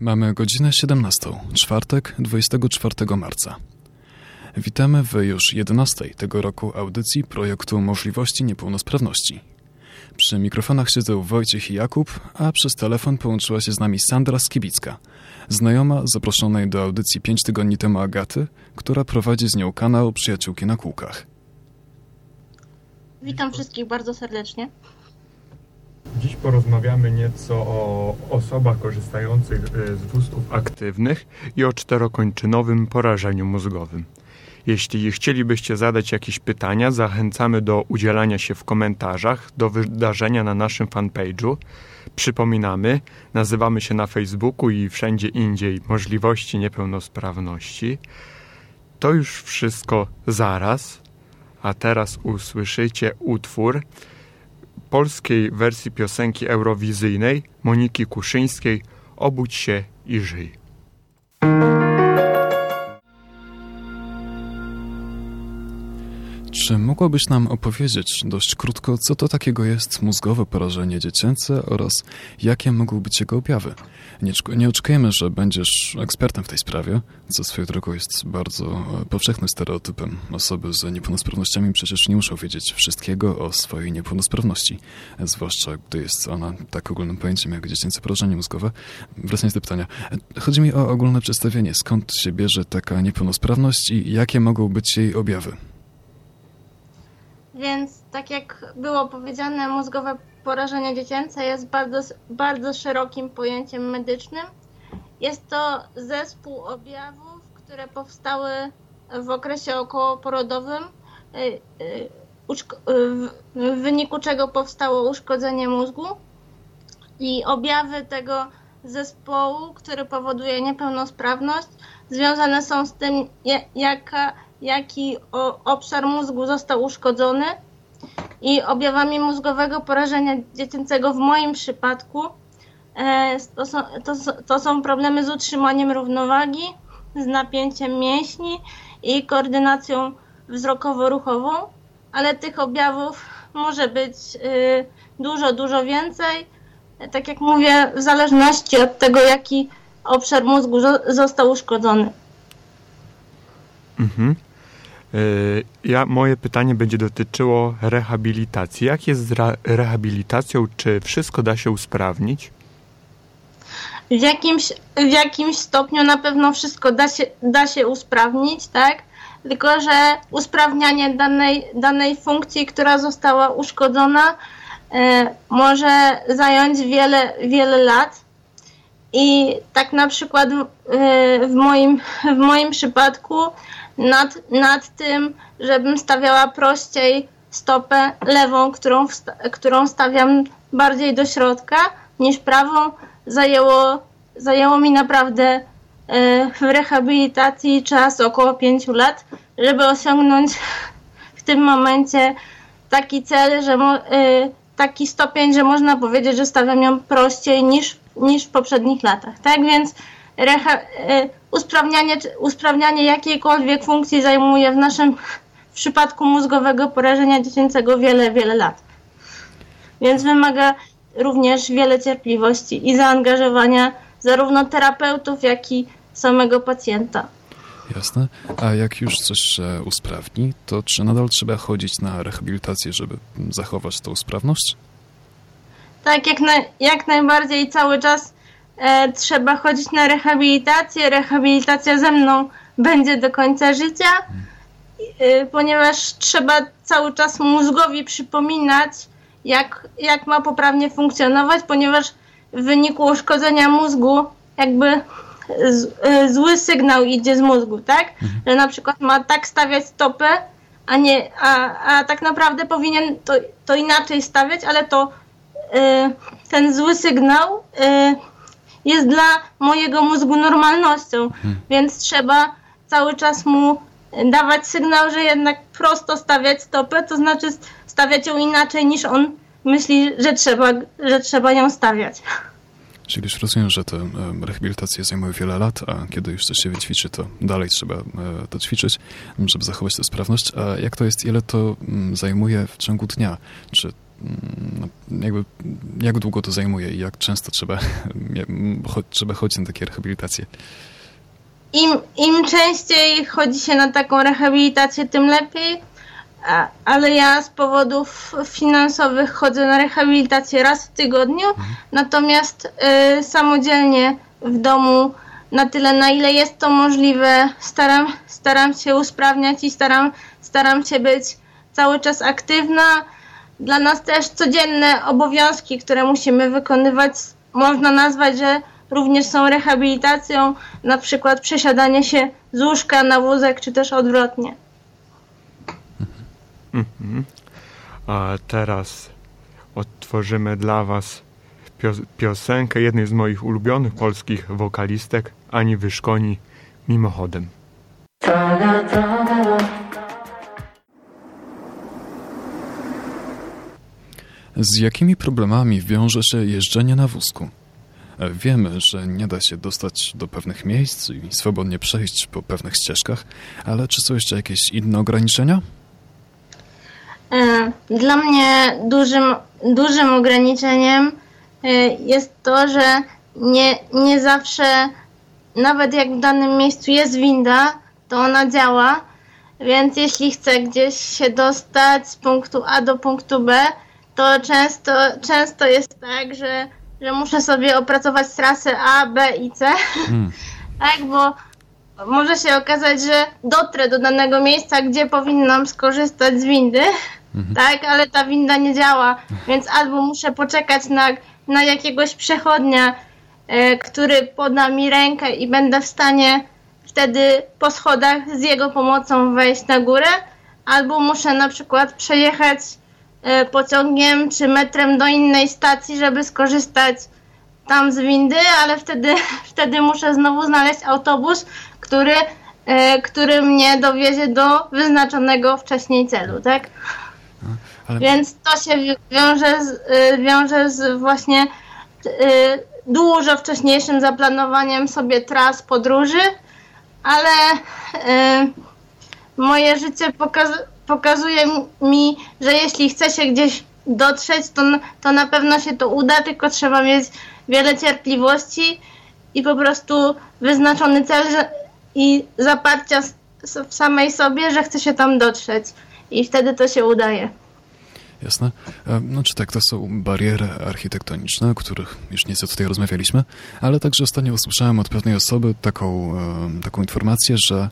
Mamy godzinę 17, czwartek, 24 marca. Witamy w już 11 tego roku audycji projektu Możliwości Niepełnosprawności. Przy mikrofonach siedzą Wojciech i Jakub, a przez telefon połączyła się z nami Sandra Skibicka, znajoma zaproszonej do audycji 5 tygodni temu Agaty, która prowadzi z nią kanał Przyjaciółki na kółkach. Witam wszystkich bardzo serdecznie. Dziś porozmawiamy nieco o osobach korzystających y, z wózków aktywnych i o czterokończynowym porażeniu mózgowym. Jeśli chcielibyście zadać jakieś pytania, zachęcamy do udzielania się w komentarzach do wydarzenia na naszym fanpage'u. Przypominamy, nazywamy się na Facebooku i wszędzie indziej możliwości niepełnosprawności. To już wszystko zaraz, a teraz usłyszycie utwór polskiej wersji piosenki eurowizyjnej Moniki Kuszyńskiej Obudź się i żyj. Czy mogłabyś nam opowiedzieć dość krótko, co to takiego jest mózgowe porażenie dziecięce oraz jakie mogą być jego objawy? Nie, nie oczekujemy, że będziesz ekspertem w tej sprawie, co swoją drogą jest bardzo e, powszechnym stereotypem. Osoby z niepełnosprawnościami przecież nie muszą wiedzieć wszystkiego o swojej niepełnosprawności, zwłaszcza gdy jest ona tak ogólnym pojęciem jak dziecięce porażenie mózgowe. Wracając do pytania, chodzi mi o ogólne przedstawienie, skąd się bierze taka niepełnosprawność i jakie mogą być jej objawy? Więc tak jak było powiedziane, mózgowe porażenie dziecięce jest bardzo, bardzo szerokim pojęciem medycznym. Jest to zespół objawów, które powstały w okresie okołoporodowym, y, y, w wyniku czego powstało uszkodzenie mózgu i objawy tego zespołu, który powoduje niepełnosprawność, związane są z tym, jaka jaki obszar mózgu został uszkodzony i objawami mózgowego porażenia dziecięcego w moim przypadku e, to są, to, to są problemy z utrzymaniem równowagi, z napięciem mięśni i koordynacją wzrokowo-ruchową, ale tych objawów może być y, dużo, dużo więcej. Tak jak mówię, w zależności od tego, jaki obszar mózgu został uszkodzony. Mhm. E, ja, moje pytanie będzie dotyczyło rehabilitacji. Jak jest z rehabilitacją? Czy wszystko da się usprawnić? W jakimś, w jakimś stopniu na pewno wszystko da się, da się usprawnić, tak? Tylko, że usprawnianie danej, danej funkcji, która została uszkodzona, e, może zająć wiele, wiele lat. I tak na przykład e, w, moim, w moim przypadku nad, nad tym, żebym stawiała prościej stopę lewą, którą, którą stawiam bardziej do środka niż prawą, zajęło, zajęło mi naprawdę e, w rehabilitacji czas około 5 lat, żeby osiągnąć w tym momencie taki cel, że e, taki stopień, że można powiedzieć, że stawiam ją prościej niż, niż w poprzednich latach. Tak więc reha, e, usprawnianie, usprawnianie jakiejkolwiek funkcji zajmuje w naszym w przypadku mózgowego porażenia dziecięcego wiele, wiele lat. Więc wymaga również wiele cierpliwości i zaangażowania zarówno terapeutów, jak i samego pacjenta. Jasne. A jak już coś się usprawni, to czy nadal trzeba chodzić na rehabilitację, żeby zachować tą sprawność? Tak, jak, na, jak najbardziej cały czas e, trzeba chodzić na rehabilitację. Rehabilitacja ze mną będzie do końca życia, e, ponieważ trzeba cały czas mózgowi przypominać, jak, jak ma poprawnie funkcjonować, ponieważ w wyniku uszkodzenia mózgu jakby z, e, zły sygnał idzie z mózgu, tak? Mhm. Że na przykład ma tak stawiać stopę, a nie, a, a tak naprawdę powinien to, to inaczej stawiać, ale to y, ten zły sygnał y, jest dla mojego mózgu normalnością, hmm. więc trzeba cały czas mu dawać sygnał, że jednak prosto stawiać stopę, to znaczy stawiać ją inaczej niż on myśli, że trzeba, że trzeba ją stawiać. Czyli już rozumiem, że te rehabilitacje zajmują wiele lat, a kiedy już coś się wyćwiczy, to dalej trzeba e, to ćwiczyć, żeby zachować tę sprawność. A jak to jest, ile to zajmuje w ciągu dnia? Czy mm, jakby, jak długo to zajmuje i jak często trzeba, trzeba chodzić na takie rehabilitacje? Im, Im częściej chodzi się na taką rehabilitację, tym lepiej, ale ja z powodów finansowych chodzę na rehabilitację raz w tygodniu, mhm. natomiast y, samodzielnie w domu na tyle, na ile jest to możliwe, staram, staram się usprawniać i staram, staram się być cały czas aktywna. Dla nas też codzienne obowiązki, które musimy wykonywać, można nazwać, że również są rehabilitacją, na przykład przesiadanie się z łóżka na wózek, czy też odwrotnie. Mhm. A teraz odtworzymy dla Was piosenkę jednej z moich ulubionych polskich wokalistek, Ani Wyszkoni, mimochodem. Z jakimi problemami wiąże się jeżdżenie na wózku? Wiemy, że nie da się dostać do pewnych miejsc i swobodnie przejść po pewnych ścieżkach, ale czy są jeszcze jakieś inne ograniczenia? E, dla mnie dużym, dużym ograniczeniem e, jest to, że nie, nie zawsze, nawet jak w danym miejscu jest winda, to ona działa, więc jeśli chcę gdzieś się dostać z punktu A do punktu B, to często, często jest tak, że, że muszę sobie opracować trasę A, B i C. Hmm. tak, bo może się okazać, że dotrę do danego miejsca, gdzie powinnam skorzystać z windy, mhm. tak, ale ta winda nie działa, więc albo muszę poczekać na, na jakiegoś przechodnia, e, który poda mi rękę i będę w stanie wtedy po schodach z jego pomocą wejść na górę, albo muszę na przykład przejechać pociągiem czy metrem do innej stacji, żeby skorzystać tam z windy, ale wtedy, wtedy muszę znowu znaleźć autobus, który, e, który mnie dowiezie do wyznaczonego wcześniej celu, tak? Ale... Więc to się wiąże z, e, wiąże z właśnie e, dużo wcześniejszym zaplanowaniem sobie tras podróży, ale moje życie pokaz, pokazuje mi, że jeśli chce się gdzieś dotrzeć, to, to na pewno się to uda, tylko trzeba mieć wiele cierpliwości i po prostu wyznaczony cel, że, i zaparcia w samej sobie, że chce się tam dotrzeć. I wtedy to się udaje. Jasne. Znaczy tak, to są bariery architektoniczne, o których już nieco tutaj rozmawialiśmy, ale także ostatnio usłyszałem od pewnej osoby taką, taką informację, że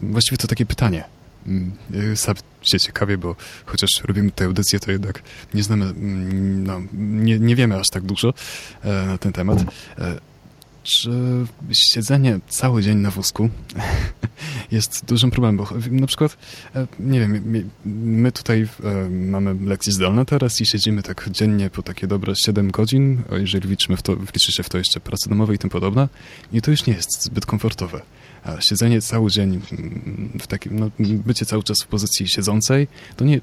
właściwie to takie pytanie. Mm, sam się ciekawie, bo chociaż robimy tę audycję, to jednak nie znamy, mm, no, nie, nie wiemy aż tak dużo e, na ten temat. E, czy siedzenie cały dzień na wózku jest dużym problemem, bo na przykład, e, nie wiem, my tutaj mamy lekcje zdalne teraz i siedzimy tak dziennie po takie dobre 7 godzin, jeżeli liczymy w to, wliczy się w to jeszcze prace domowe i tym podobne, i to już nie jest zbyt komfortowe. A siedzenie cały dzień mm, w takim, no, bycie cały czas w pozycji siedzącej, to nie,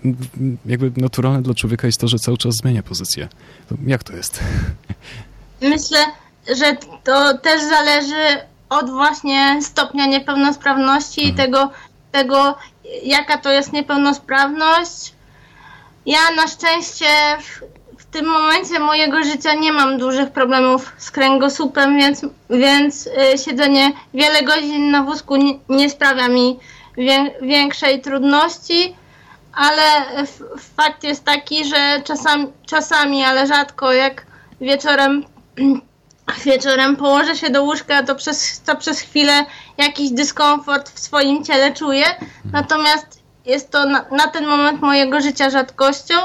jakby naturalne dla człowieka jest to, że cały czas zmienia pozycję. To jak to jest? Myślę, że to też zależy od właśnie stopnia niepełnosprawności i mhm. tego, tego, jaka to jest niepełnosprawność. Ja na szczęście w, tym momencie mojego życia nie mam dużych problemów z kręgosłupem, więc, więc y, siedzenie wiele godzin na wózku nie, nie sprawia mi wię, większej trudności, ale fakt jest taki, że czasami, czasami, ale rzadko, jak wieczorem wieczorem położę się do łóżka, to przez, to przez chwilę jakiś dyskomfort w swoim ciele czuję. Natomiast jest to na, na ten moment mojego życia rzadkością.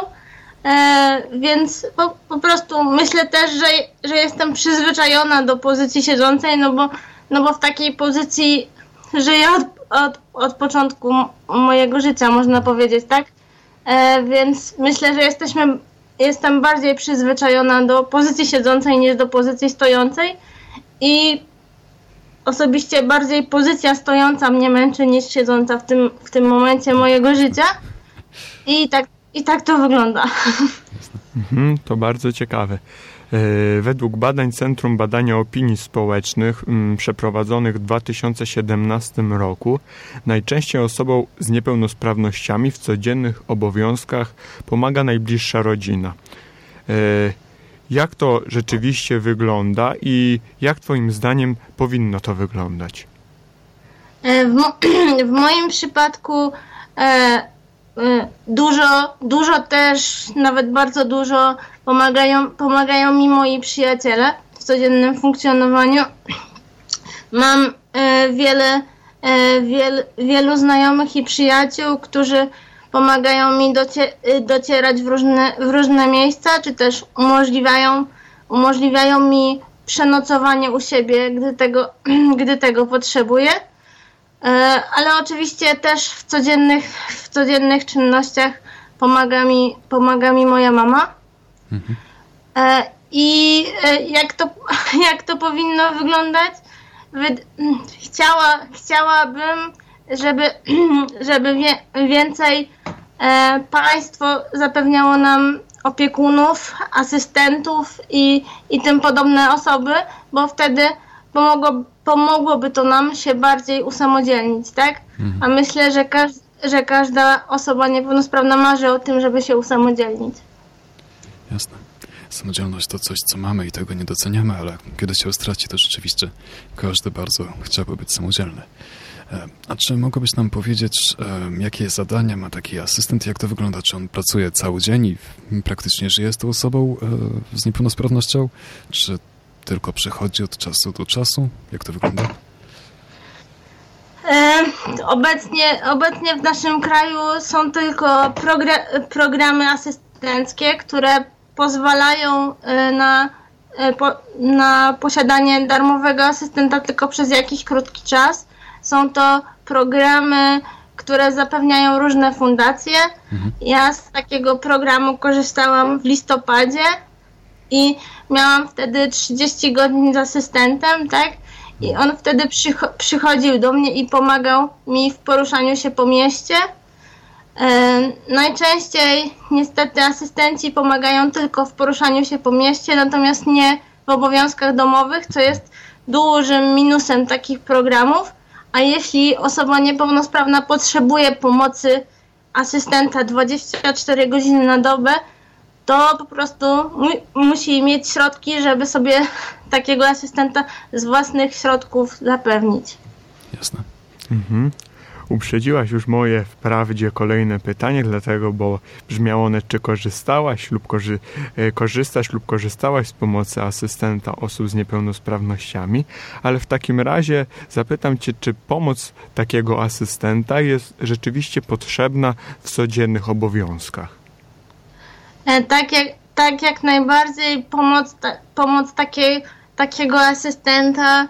E, więc po, po, prostu myślę też, że, że jestem przyzwyczajona do pozycji siedzącej, no bo, no bo w takiej pozycji żyję od, od, od początku mojego życia, można powiedzieć, tak? E, więc myślę, że jesteśmy jestem bardziej przyzwyczajona do pozycji siedzącej niż do pozycji stojącej i osobiście bardziej pozycja stojąca mnie męczy niż siedząca w tym, w tym momencie mojego życia i tak, i tak to wygląda. Mhm, to bardzo ciekawe. Według badań Centrum Badania Opinii Społecznych przeprowadzonych w 2017 roku najczęściej osobom z niepełnosprawnościami w codziennych obowiązkach pomaga najbliższa rodzina. Jak to rzeczywiście wygląda i jak Twoim zdaniem powinno to wyglądać? W, mo w moim przypadku e, e, dużo, dużo też, nawet bardzo dużo pomagają, pomagają mi moi przyjaciele w codziennym funkcjonowaniu. Mam e, wiele, e, wiel, wielu znajomych i przyjaciół, którzy pomagają mi docie, docierać w różne, w różne miejsca, czy też umożliwiają, umożliwiają mi przenocowanie u siebie, gdy tego, gdy tego potrzebuję. E, ale oczywiście też w codziennych, w codziennych czynnościach pomaga mi, pomaga mi moja mama. Mhm. E, I e, jak to, jak to powinno wyglądać? Chciała, chciałabym, żeby, żeby więcej państwo zapewniało nam opiekunów, asystentów i, i tym podobne osoby, bo wtedy pomogło, pomogłoby to nam się bardziej usamodzielnić, tak? Mhm. A myślę, że, każ, że każda osoba niepełnosprawna marzy o tym, żeby się usamodzielnić. Jasne. Samodzielność to coś, co mamy i tego nie doceniamy, ale kiedy się straci, to rzeczywiście każdy bardzo chciałby być samodzielny. E, a czy mogłabyś nam powiedzieć, e, jakie zadania ma taki asystent, jak to wygląda? Czy on pracuje cały dzień i praktycznie żyje z tą osobą e, z niepełnosprawnością? Czy tylko przychodzi od czasu do czasu? Jak to wygląda? E, obecnie, obecnie w naszym kraju są tylko programy asystenckie, które pozwalają e, na, e, na posiadanie darmowego asystenta tylko przez jakiś krótki czas. Są to programy, które zapewniają różne fundacje. Mhm. Ja z takiego programu korzystałam w listopadzie i miałam wtedy 30 godzin z asystentem, tak? I on wtedy przycho przychodził do mnie i pomagał mi w poruszaniu się po mieście. E, najczęściej niestety asystenci pomagają tylko w poruszaniu się po mieście, natomiast nie w obowiązkach domowych, co jest dużym minusem takich programów. A jeśli osoba niepełnosprawna potrzebuje pomocy asystenta 24 godziny na dobę, to po prostu mu musi mieć środki, żeby sobie takiego asystenta z własnych środków zapewnić. Jasne. Mhm. Uprzedziłaś już moje wprawdzie kolejne pytanie, dlatego, bo brzmiało one, czy korzystałaś lub korzy e, korzystasz lub korzystałaś z pomocy asystenta osób z niepełnosprawnościami, ale w takim razie zapytam Cię, czy pomoc takiego asystenta jest rzeczywiście potrzebna w codziennych obowiązkach? E, tak jak, tak jak najbardziej pomoc, ta, pomoc takiej, takiego asystenta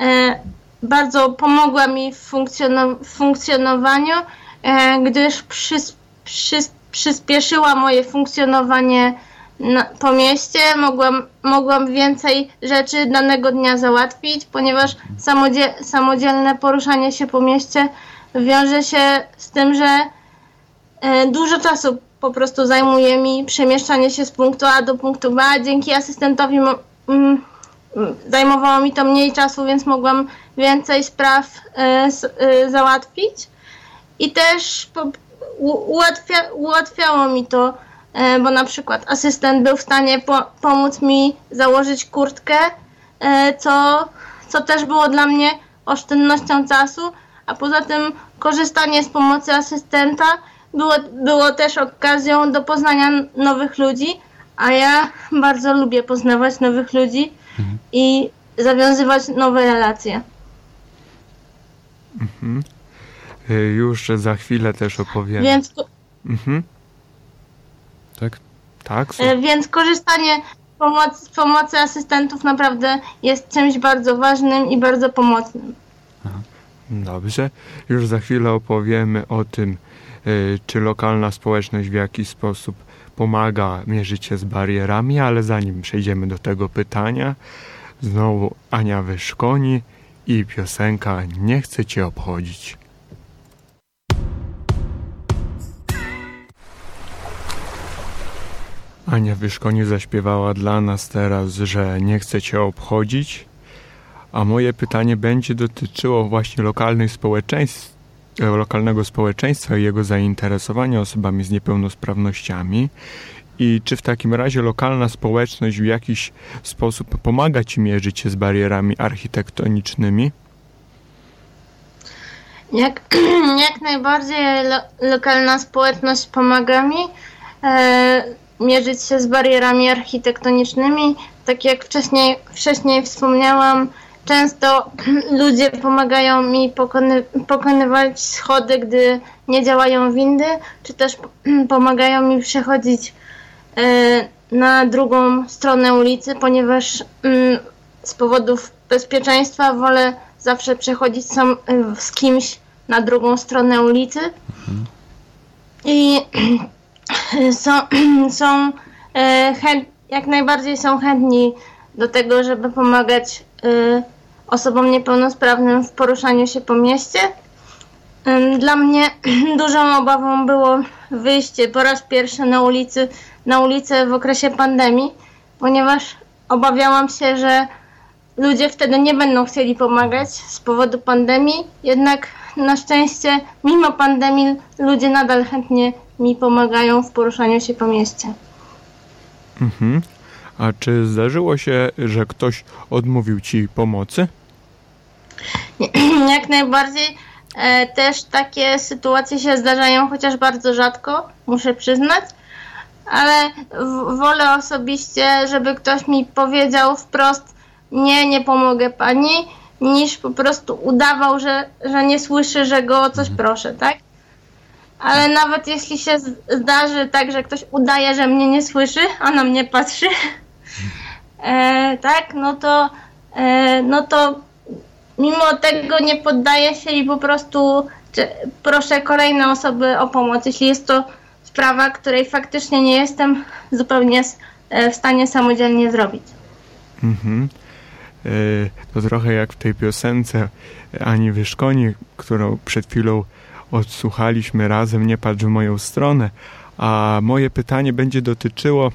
e, bardzo pomogła mi w, funkcjonow w funkcjonowaniu, e, gdyż przys przys przyspieszyła moje funkcjonowanie na, po mieście. Mogłam, mogłam więcej rzeczy danego dnia załatwić, ponieważ samodzie samodzielne poruszanie się po mieście wiąże się z tym, że e, dużo czasu po prostu zajmuje mi przemieszczanie się z punktu A do punktu B. Dzięki asystentowi mm, zajmowało mi to mniej czasu, więc mogłam więcej spraw y, y, załatwić. I też ułatwia, ułatwiało mi to, y, bo na przykład asystent był w stanie po, pomóc mi założyć kurtkę, co, co też było dla mnie oszczędnością czasu, a poza tym korzystanie z pomocy asystenta było, było też okazją do poznania nowych ludzi, a ja bardzo lubię poznawać nowych ludzi mhm. i zawiązywać nowe relacje. Mhm. Y, już za chwilę też opowiem. Więc, mhm. Tak? Tak. Y, więc korzystanie z pomocy asystentów naprawdę jest czymś bardzo ważnym i bardzo pomocnym. Aha. Dobrze. Już za chwilę opowiemy o tym, Y, czy lokalna społeczność w jakiś sposób pomaga mierzyć się z barierami, ale zanim przejdziemy do tego pytania, znowu Ania Wyszkoni i piosenka Nie chcę Cię obchodzić. Ania Wyszkonie zaśpiewała dla nas teraz, że nie chce cię obchodzić, a moje pytanie będzie dotyczyło właśnie lokalnej społeczeństw, e, lokalnego społeczeństwa i jego zainteresowania osobami z niepełnosprawnościami. I czy w takim razie lokalna społeczność w jakiś sposób pomaga ci mierzyć się z barierami architektonicznymi? Jak, jak najbardziej lo, lokalna społeczność pomaga mi e, mierzyć się z barierami architektonicznymi. Tak jak wcześniej, wcześniej wspomniałam, często ludzie pomagają mi pokony, pokonywać schody, gdy nie działają windy, czy też pomagają mi przechodzić e, na drugą stronę ulicy, ponieważ mm, z powodów bezpieczeństwa wolę zawsze przechodzić sam e, z kimś na drugą stronę ulicy. Mhm. I są, są e, chęt, jak najbardziej są chętni do tego, żeby pomagać osobom niepełnosprawnym w poruszaniu się po mieście. Dla mnie dużą obawą było wyjście po raz pierwszy na ulicy, na ulicę w okresie pandemii, ponieważ obawiałam się, że ludzie wtedy nie będą chcieli pomagać z powodu pandemii, jednak na szczęście mimo pandemii ludzie nadal chętnie mi pomagają w poruszaniu się po mieście. Mhm. A czy zdarzyło się, że ktoś odmówił ci pomocy? Jak najbardziej. E, też takie sytuacje się zdarzają, chociaż bardzo rzadko, muszę przyznać. Ale wolę osobiście, żeby ktoś mi powiedział wprost: Nie, nie pomogę pani, niż po prostu udawał, że, że nie słyszy, że go o coś mhm. proszę, tak? Ale nawet jeśli się zdarzy tak, że ktoś udaje, że mnie nie słyszy, a na mnie patrzy, e, tak, no to, e, no to mimo tego nie poddaję się i po prostu proszę kolejne osoby o pomoc, jeśli jest to sprawa, której faktycznie nie jestem zupełnie e, w stanie samodzielnie zrobić. Mhm. E, to trochę jak w tej piosence Ani Wyszkoni, którą przed chwilą odsłuchaliśmy razem Nie patrz w moją stronę, a moje pytanie będzie dotyczyło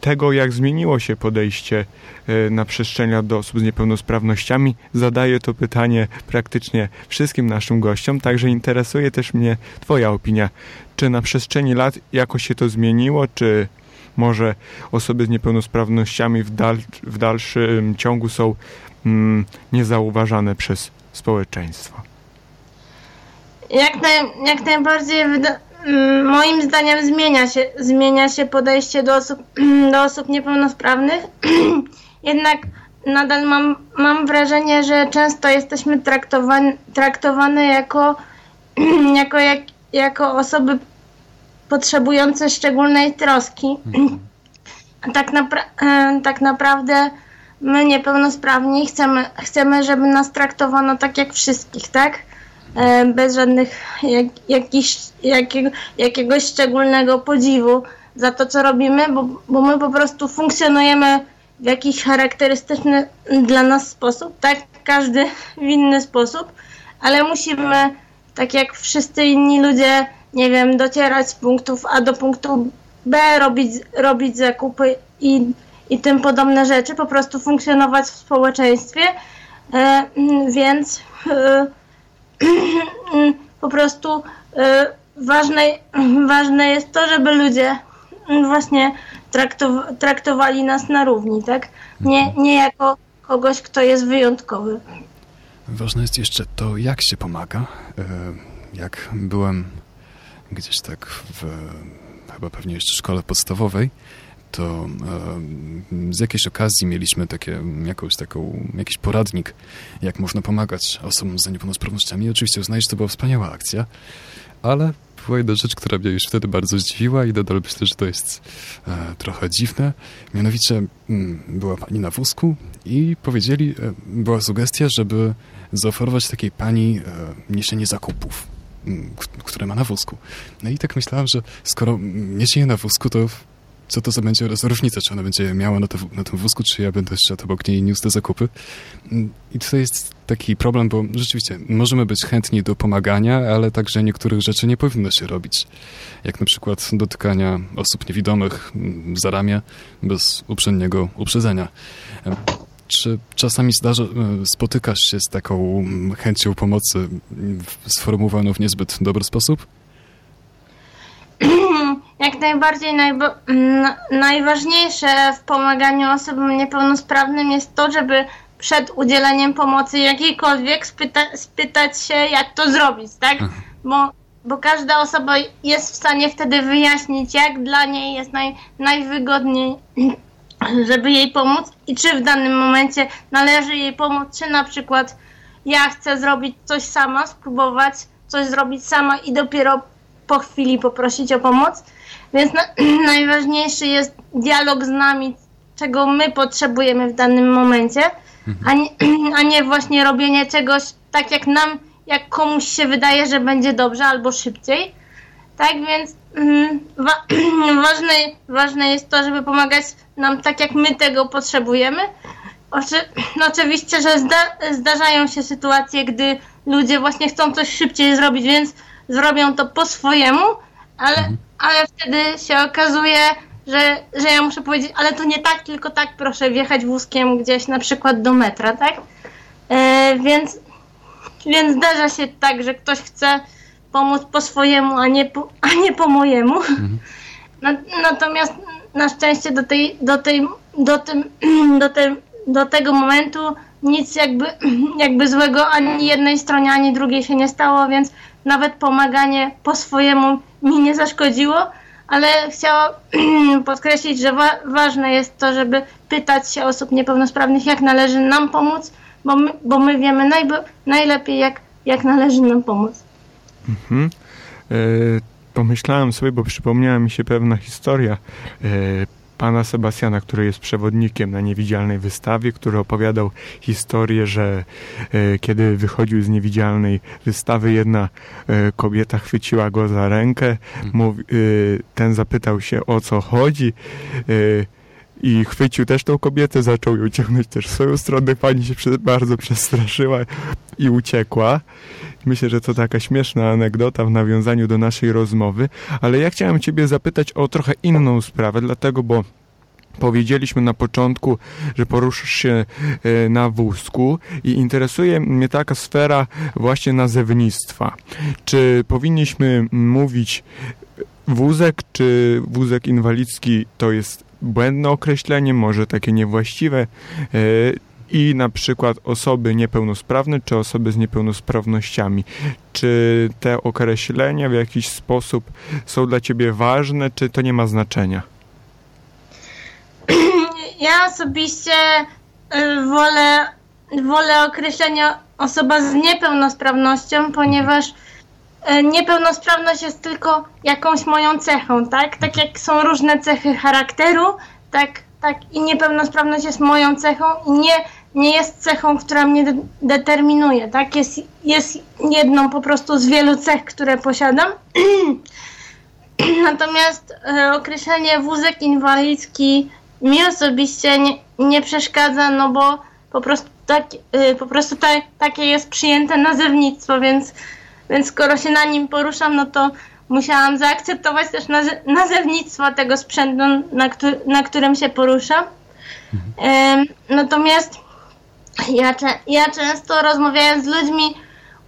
tego, jak zmieniło się podejście y, na przestrzeni do osób z niepełnosprawnościami. Zadaję to pytanie praktycznie wszystkim naszym gościom, także interesuje też mnie Twoja opinia. Czy na przestrzeni lat jakoś się to zmieniło, czy może osoby z niepełnosprawnościami w, dal, w dalszym ciągu są mm, niezauważane przez społeczeństwo? jak, naj, jak najbardziej moim zdaniem zmienia się, zmienia się podejście do osób, do osób niepełnosprawnych. Jednak nadal mam, mam wrażenie, że często jesteśmy traktowane, traktowane jako, jako, jak, jako osoby potrzebujące szczególnej troski. Tak, napra e, tak naprawdę my niepełnosprawni chcemy, chcemy, żeby nas traktowano tak jak wszystkich, tak? E, bez żadnych jak, jakiś, jakiego, jakiegoś szczególnego podziwu za to, co robimy, bo, bo my po prostu funkcjonujemy w jakiś charakterystyczny dla nas sposób, tak? Każdy w inny sposób, ale musimy, tak jak wszyscy inni ludzie, nie wiem, docierać z punktów A do punktu B, robić, robić zakupy i, i tym podobne rzeczy, po prostu funkcjonować w społeczeństwie, e, więc e, po prostu e, ważne, ważne jest to, żeby ludzie właśnie traktow traktowali nas na równi, tak? Nie, nie jako kogoś, kto jest wyjątkowy. Ważne jest jeszcze to, jak się pomaga. E, jak byłem gdzieś tak w chyba pewnie jeszcze szkole podstawowej, to z jakiejś okazji mieliśmy takie, jakąś taką, jakiś poradnik, jak można pomagać osobom z niepełnosprawnościami. Oczywiście uznaję, że to była wspaniała akcja, ale była jedna rzecz, która mnie już wtedy bardzo zdziwiła i nadal myślę, że to jest e, trochę dziwne. Mianowicie m, mm, była pani na wózku i powiedzieli, e, była sugestia, żeby zaoferować takiej pani e, niesienie zakupów, m, które ma na wózku. No i tak myślałem, że skoro niesie je na wózku, to co to za będzie różnica, czy ona będzie miała na, to, na tym wózku, czy ja będę szedł obok niej i niósł te zakupy. I tutaj jest taki problem, bo rzeczywiście możemy być chętni do pomagania, ale także niektórych rzeczy nie powinno się robić. Jak na przykład dotykania osób niewidomych za ramię bez uprzedniego uprzedzenia. Czy czasami zdarza, spotykasz się z taką chęcią pomocy sformułowaną w niezbyt dobry sposób? Najbardziej najba najważniejsze w pomaganiu osobom niepełnosprawnym jest to, żeby przed udzieleniem pomocy jakiejkolwiek spyta spytać się, jak to zrobić, tak? Bo, bo każda osoba jest w stanie wtedy wyjaśnić, jak dla niej jest naj najwygodniej, żeby jej pomóc i czy w danym momencie należy jej pomóc, czy na przykład ja chcę zrobić coś sama, spróbować coś zrobić sama i dopiero po chwili poprosić o pomoc. Więc na, najważniejszy jest dialog z nami, czego my potrzebujemy w danym momencie, a nie, a nie właśnie robienie czegoś tak jak nam, jak komuś się wydaje, że będzie dobrze albo szybciej. Tak więc mm, wa ważne, ważne jest to, żeby pomagać nam tak, jak my tego potrzebujemy. Oczy, no oczywiście, że zda zdarzają się sytuacje, gdy ludzie właśnie chcą coś szybciej zrobić, więc zrobią to po swojemu, ale, mhm. ale wtedy się okazuje, że, że ja muszę powiedzieć, ale to nie tak, tylko tak proszę wjechać wózkiem gdzieś na przykład do metra, tak? E, więc, więc zdarza się tak, że ktoś chce pomóc po swojemu, a nie po, a nie po mojemu. Mhm. natomiast na szczęście do tej, do tej, do tym, do tej, do tego momentu nic jakby, jakby złego ani jednej stronie, ani drugiej się nie stało, więc nawet pomaganie po swojemu mi nie zaszkodziło, ale chciałam podkreślić, że wa ważne jest to, żeby pytać się osób niepełnosprawnych, jak należy nam pomóc, bo my, bo my wiemy najlepiej, jak, jak należy nam pomóc. Mhm. E, pomyślałem sobie, bo przypomniała mi się pewna historia. E, pana Sebastiana, który jest przewodnikiem na niewidzialnej wystawie, który opowiadał historię, że e, kiedy wychodził z niewidzialnej wystawy, jedna e, kobieta chwyciła go za rękę, mhm. mówi, e, ten zapytał się o co chodzi i chwycił też tą kobietę, zaczął ją ciągnąć też w swoją stronę. Pani się bardzo przestraszyła i uciekła. Myślę, że to taka śmieszna anegdota w nawiązaniu do naszej rozmowy, ale ja chciałem Ciebie zapytać o trochę inną sprawę, dlatego, bo Powiedzieliśmy na początku, że poruszasz się e, na wózku i interesuje mnie taka sfera właśnie nazewnictwa. Czy powinniśmy mówić wózek, czy wózek inwalidzki to jest błędne określenie, może takie niewłaściwe? I na przykład osoby niepełnosprawne czy osoby z niepełnosprawnościami. Czy te określenia w jakiś sposób są dla Ciebie ważne, czy to nie ma znaczenia? Ja osobiście y, wolę, wolę określenia osoba z niepełnosprawnością, ponieważ y, niepełnosprawność jest tylko jakąś moją cechą, tak? Tak jak są różne cechy charakteru, tak, tak i niepełnosprawność jest moją cechą i nie nie jest cechą, która mnie de determinuje, tak? Jest, jest jedną po prostu z wielu cech, które posiadam. Natomiast e, określenie wózek inwalidzki mi osobiście nie, nie przeszkadza, no bo po prostu, tak, e, po prostu ta, takie jest przyjęte nazewnictwo, więc, więc skoro się na nim poruszam, no to musiałam zaakceptować też naze nazewnictwo tego sprzętu, na, na którym się poruszam. E, natomiast ja, ja często rozmawiając z ludźmi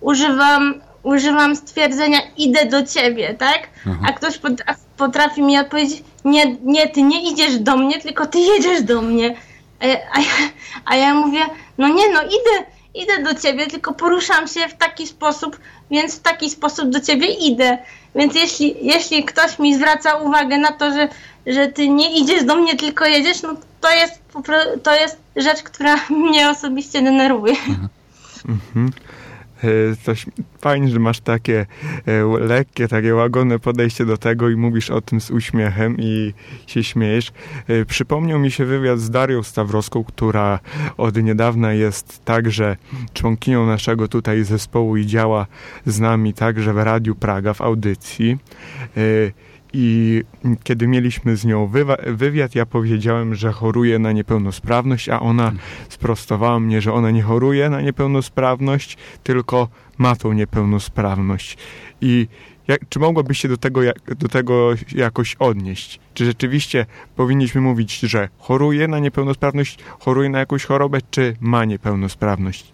używam, używam stwierdzenia idę do ciebie, tak? A ktoś potrafi, potrafi mi odpowiedzieć nie, nie, ty nie idziesz do mnie, tylko ty jedziesz do mnie. A ja, a ja, a ja mówię, no nie, no idę, idę do ciebie, tylko poruszam się w taki sposób, więc w taki sposób do ciebie idę. Więc jeśli, jeśli ktoś mi zwraca uwagę na to, że, że ty nie idziesz do mnie, tylko jedziesz, no to jest, to jest rzecz, która mnie osobiście denerwuje. Mhm. E, coś fajnie, że masz takie e, lekkie, takie łagodne podejście do tego i mówisz o tym z uśmiechem i się śmiejesz. E, przypomniał mi się wywiad z Darią Stawrowską, która od niedawna jest także członkinią naszego tutaj zespołu i działa z nami także w Radiu Praga w audycji. I kiedy mieliśmy z nią wywiad, ja powiedziałem, że choruje na niepełnosprawność, a ona sprostowała mnie, że ona nie choruje na niepełnosprawność, tylko ma tą niepełnosprawność. I jak, czy mogłabyś się do tego, do tego jakoś odnieść? Czy rzeczywiście powinniśmy mówić, że choruje na niepełnosprawność, choruje na jakąś chorobę, czy ma niepełnosprawność?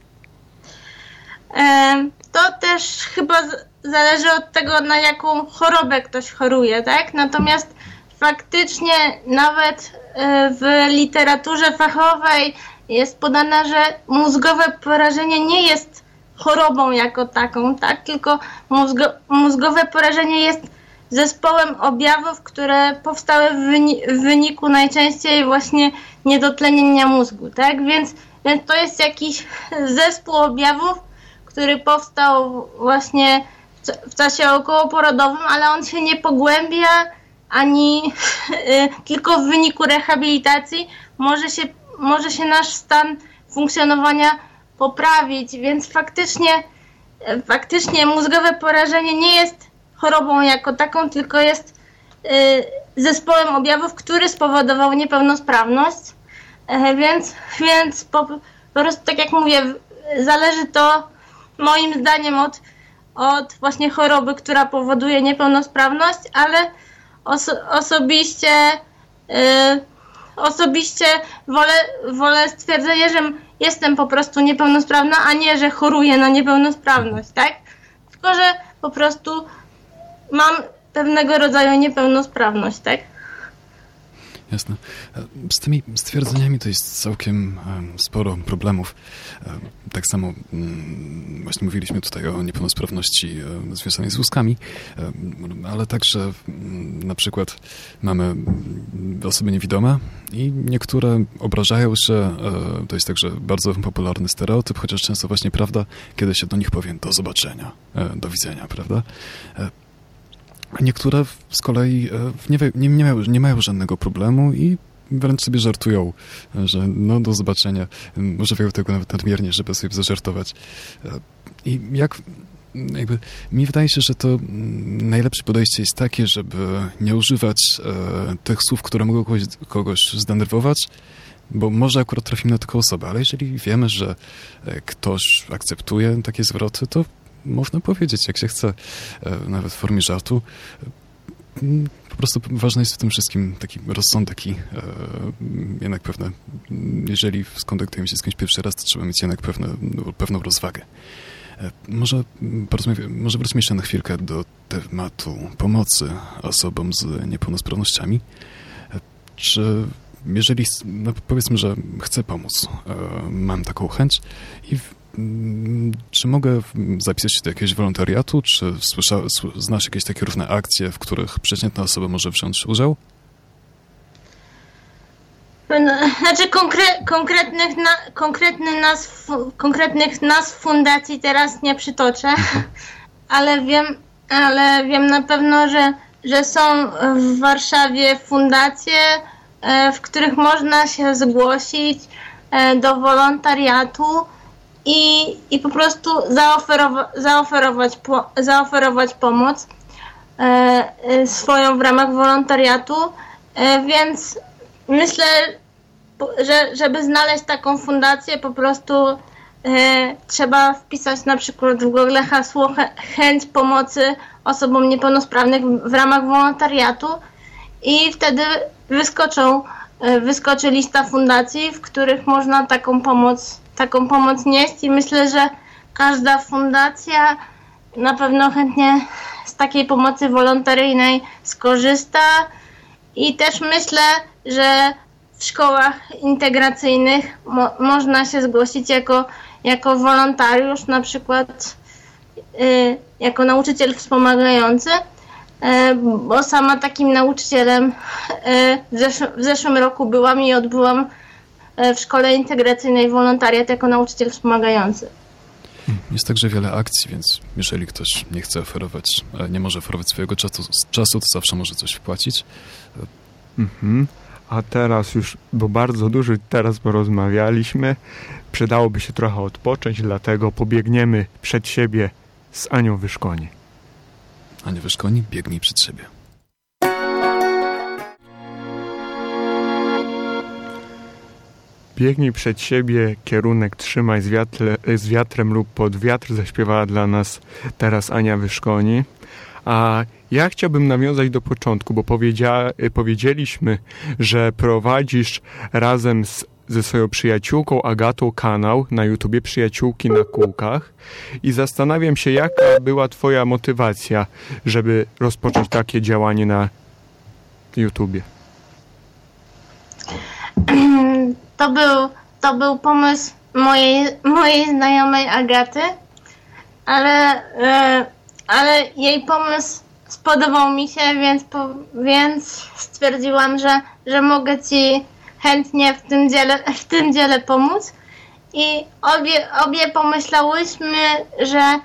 To też chyba zależy od tego, na jaką chorobę ktoś choruje, tak? Natomiast faktycznie nawet e, w literaturze fachowej jest podane, że mózgowe porażenie nie jest chorobą jako taką, tak? Tylko mózgo, mózgowe porażenie jest zespołem objawów, które powstały w wyniku najczęściej właśnie niedotlenienia mózgu, tak? Więc, więc to jest jakiś zespół objawów, który powstał właśnie w czasie okołoporodowym, ale on się nie pogłębia ani y, tylko w wyniku rehabilitacji może się, może się nasz stan funkcjonowania poprawić, więc faktycznie, faktycznie mózgowe porażenie nie jest chorobą jako taką, tylko jest y, zespołem objawów, który spowodował niepełnosprawność. E, więc, więc po, po prostu, tak jak mówię, zależy to moim zdaniem od, od właśnie choroby, która powoduje niepełnosprawność, ale oso osobiście yy, osobiście wolę, wolę stwierdzenie, że jestem po prostu niepełnosprawna, a nie, że choruję na niepełnosprawność, tak? Tylko, że po prostu mam pewnego rodzaju niepełnosprawność, tak? Jasne. Z tymi stwierdzeniami to jest całkiem sporo problemów. Tak samo mm, właśnie mówiliśmy tutaj o niepełnosprawności związanej z łuskami, ale także mm, na przykład mamy mm, osoby niewidome i niektóre obrażają się. E, to jest także bardzo popularny stereotyp, chociaż często właśnie prawda, kiedy się do nich powiem do zobaczenia, e, do widzenia, prawda? Niektóre z kolei e, nie, nie, nie, nie mają żadnego problemu i wręcz sobie żartują, że no do zobaczenia. Używają tego nawet nadmiernie, żeby sobie zażartować. E, I jak jakby mi wydaje się, że to najlepsze podejście jest takie, żeby nie używać e, tych słów, które mogą kogoś, kogoś zdenerwować, bo może akurat trafimy na taką osobę, ale jeżeli wiemy, że ktoś akceptuje takie zwroty, to można powiedzieć, jak się chce, e, nawet w formie żartu. Po prostu ważne jest w tym wszystkim taki rozsądek i e, jednak pewne, jeżeli skontaktujemy się z kimś pierwszy raz, to trzeba mieć jednak pewne, pewną rozwagę. E, może, może wróćmy jeszcze na chwilkę do tematu pomocy osobom z niepełnosprawnościami. Czy jeżeli, no powiedzmy, że chcę pomóc, mam taką chęć i Mm, czy mogę zapisać się do jakiegoś wolontariatu? Czy słysza, znasz jakieś takie różne akcje, w których przeciętna osoba może wziąć udział? No, znaczy konkre, konkretnych, na, konkretny nazw, konkretnych nazw fundacji teraz nie przytoczę, mhm. ale wiem, ale wiem na pewno, że, że są w Warszawie fundacje, e, w których można się zgłosić e, do wolontariatu i, i po prostu zaoferowa zaoferować, po zaoferować pomoc e, e, swoją w ramach wolontariatu, e, więc myślę, że żeby znaleźć taką fundację, po prostu e, trzeba wpisać na przykład w Google hasło chęć pomocy osobom niepełnosprawnym w ramach wolontariatu i wtedy wyskoczą, e, wyskoczy lista fundacji, w których można taką pomoc taką pomoc nieść i myślę, że każda fundacja na pewno chętnie z takiej pomocy wolontaryjnej skorzysta. I też myślę, że w szkołach integracyjnych mo można się zgłosić jako, jako wolontariusz, na przykład y, jako nauczyciel wspomagający, y, bo sama takim nauczycielem y, w, zesz w zeszłym roku byłam i odbyłam w szkole integracyjnej wolontariat jako nauczyciel wspomagający. Jest także wiele akcji, więc jeżeli ktoś nie chce oferować, e, nie może oferować swojego czasu, czasu to zawsze może coś wpłacić. Mhm. A teraz już, bo bardzo dużo teraz porozmawialiśmy, przydałoby się trochę odpocząć, dlatego pobiegniemy przed siebie z Anią Wyszkoni. Ania Wyszkoni, biegnij przed siebie. Biegnij przed siebie, kierunek trzymaj z, wiatle, z wiatrem lub pod wiatr, zaśpiewała dla nas teraz Ania Wyszkoni. A ja chciałbym nawiązać do początku, bo powiedzia, powiedzieliśmy, że prowadzisz razem z, ze swoją przyjaciółką Agatą kanał na YouTubie Przyjaciółki na kółkach i zastanawiam się, jaka była twoja motywacja, żeby rozpocząć takie działanie na YouTubie. To był, to był pomysł mojej, mojej znajomej Agaty, ale, e, ale jej pomysł spodobał mi się, więc, po, więc stwierdziłam, że, że mogę ci chętnie w tym dziele, w tym dziele pomóc. I obie, obie pomyślałyśmy, że,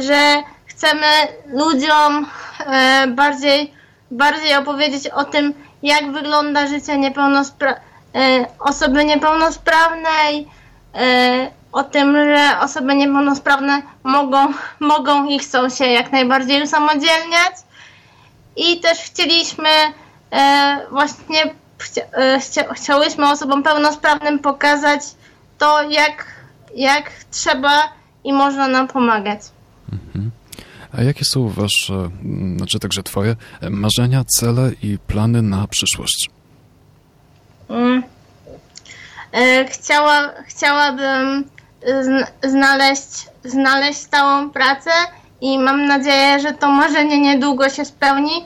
że chcemy ludziom e, bardziej, bardziej opowiedzieć o tym, jak wygląda życie niepełnospra e, osoby niepełnosprawnej, e, o tym, że osoby niepełnosprawne mogą, mogą i chcą się jak najbardziej usamodzielniać. I też chcieliśmy e, właśnie chcia, e, chcia, chciałyśmy osobom pełnosprawnym pokazać to, jak, jak trzeba i można nam pomagać. Mhm. A jakie są wasze, znaczy także twoje, marzenia, cele i plany na przyszłość? Mm. E, chciała, chciałabym znaleźć, znaleźć stałą pracę i mam nadzieję, że to marzenie niedługo się spełni,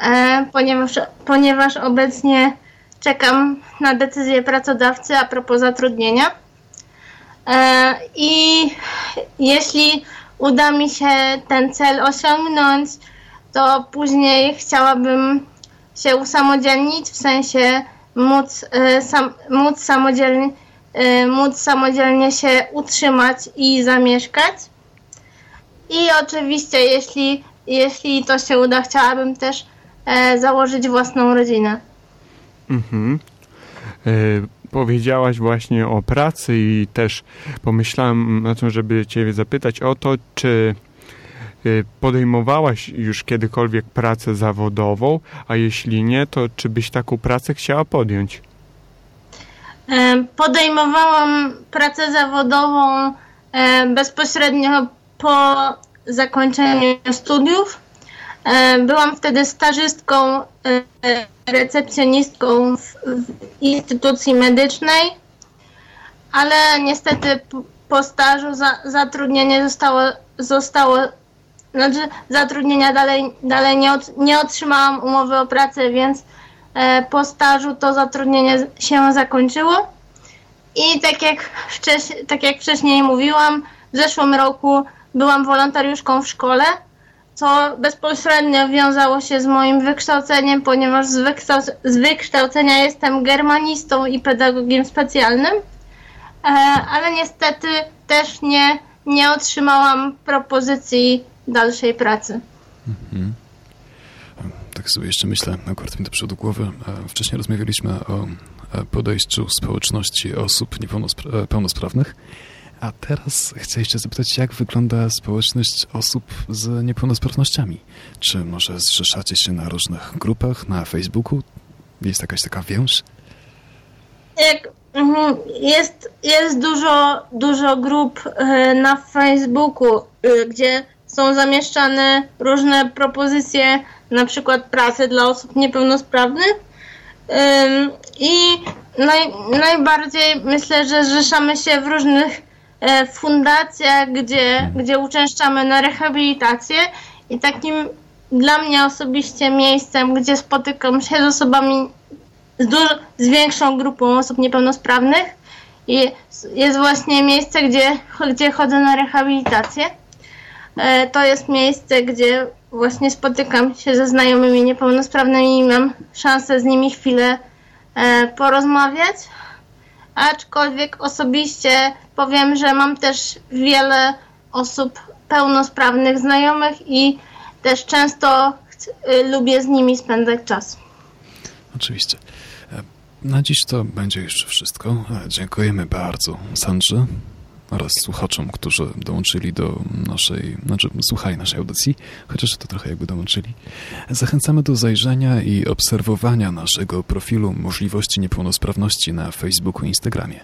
mhm. ponieważ, ponieważ obecnie czekam na decyzję pracodawcy a propos zatrudnienia. E, I jeśli uda mi się ten cel osiągnąć, to później chciałabym się usamodzielnić, w sensie móc, e, sam, móc samodzielnie Y, móc samodzielnie się utrzymać i zamieszkać. I oczywiście, jeśli, jeśli to się uda, chciałabym też e, założyć własną rodzinę. Mhm. E, powiedziałaś właśnie o pracy i też pomyślałem na tym, żeby Cię zapytać o to, czy e, podejmowałaś już kiedykolwiek pracę zawodową, a jeśli nie, to czy byś taką pracę chciała podjąć? Podejmowałam pracę zawodową bezpośrednio po zakończeniu studiów. Byłam wtedy stażystką, recepcjonistką w, instytucji medycznej, ale niestety po stażu za, zatrudnienie zostało, zostało znaczy zatrudnienia dalej, dalej nie, nie otrzymałam umowy o pracę, więc E, po stażu to zatrudnienie się zakończyło. I tak jak, wcześniej, tak jak wcześniej mówiłam, w zeszłym roku byłam wolontariuszką w szkole, co bezpośrednio wiązało się z moim wykształceniem, ponieważ z, z wykształcenia jestem germanistą i pedagogiem specjalnym, e, ale niestety też nie, nie otrzymałam propozycji dalszej pracy. Mhm tak sobie jeszcze myślę, akurat mi do przodu głowy. E, wcześniej rozmawialiśmy o e, podejściu społeczności osób niepełnosprawnych, a teraz chcę jeszcze zapytać, jak wygląda społeczność osób z niepełnosprawnościami? Czy może zrzeszacie się na różnych grupach, na Facebooku? Jest jakaś taka więź? Mhm, jest, jest dużo, dużo grup e, na Facebooku, gdzie są zamieszczane różne propozycje na przykład pracę dla osób niepełnosprawnych. I naj, najbardziej myślę, że zrzeszamy się w różnych e, fundacjach, gdzie, gdzie uczęszczamy na rehabilitację i takim dla mnie osobiście miejscem, gdzie spotykam się z osobami, z, z większą grupą osób niepełnosprawnych i jest właśnie miejsce, gdzie, gdzie chodzę na rehabilitację. E, to jest miejsce, gdzie właśnie spotykam się ze znajomymi niepełnosprawnymi i mam szansę z nimi chwilę e, porozmawiać. Aczkolwiek osobiście powiem, że mam też wiele osób pełnosprawnych znajomych i też często e, lubię z nimi spędzać czas. Oczywiście. Na dziś to będzie już wszystko. Dziękujemy bardzo Sandrze oraz słuchaczom, którzy dołączyli do naszej, znaczy słuchali naszej audycji, chociaż to trochę jakby dołączyli. Zachęcamy do zajrzenia i obserwowania naszego profilu możliwości niepełnosprawności na Facebooku i Instagramie.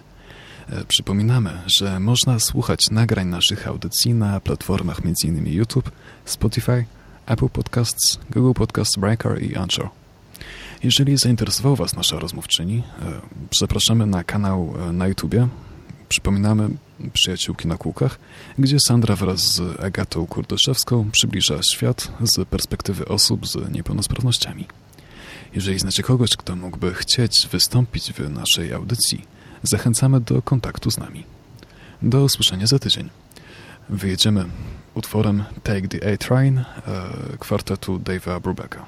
E, przypominamy, że można słuchać nagrań naszych audycji na platformach m.in. YouTube, Spotify, Apple Podcasts, Google Podcasts, Breaker i Anchor. Jeżeli zainteresował Was nasza rozmówczyni, e, zapraszamy na kanał e, na YouTubie. Przypominamy Przyjaciółki na kółkach, gdzie Sandra wraz z Agatą Kurdyszewską przybliża świat z perspektywy osób z niepełnosprawnościami. Jeżeli znacie kogoś, kto mógłby chcieć wystąpić w naszej audycji, zachęcamy do kontaktu z nami. Do usłyszenia za tydzień. Wyjedziemy utworem Take the A-Train e, kwartetu Dave'a Brubecka.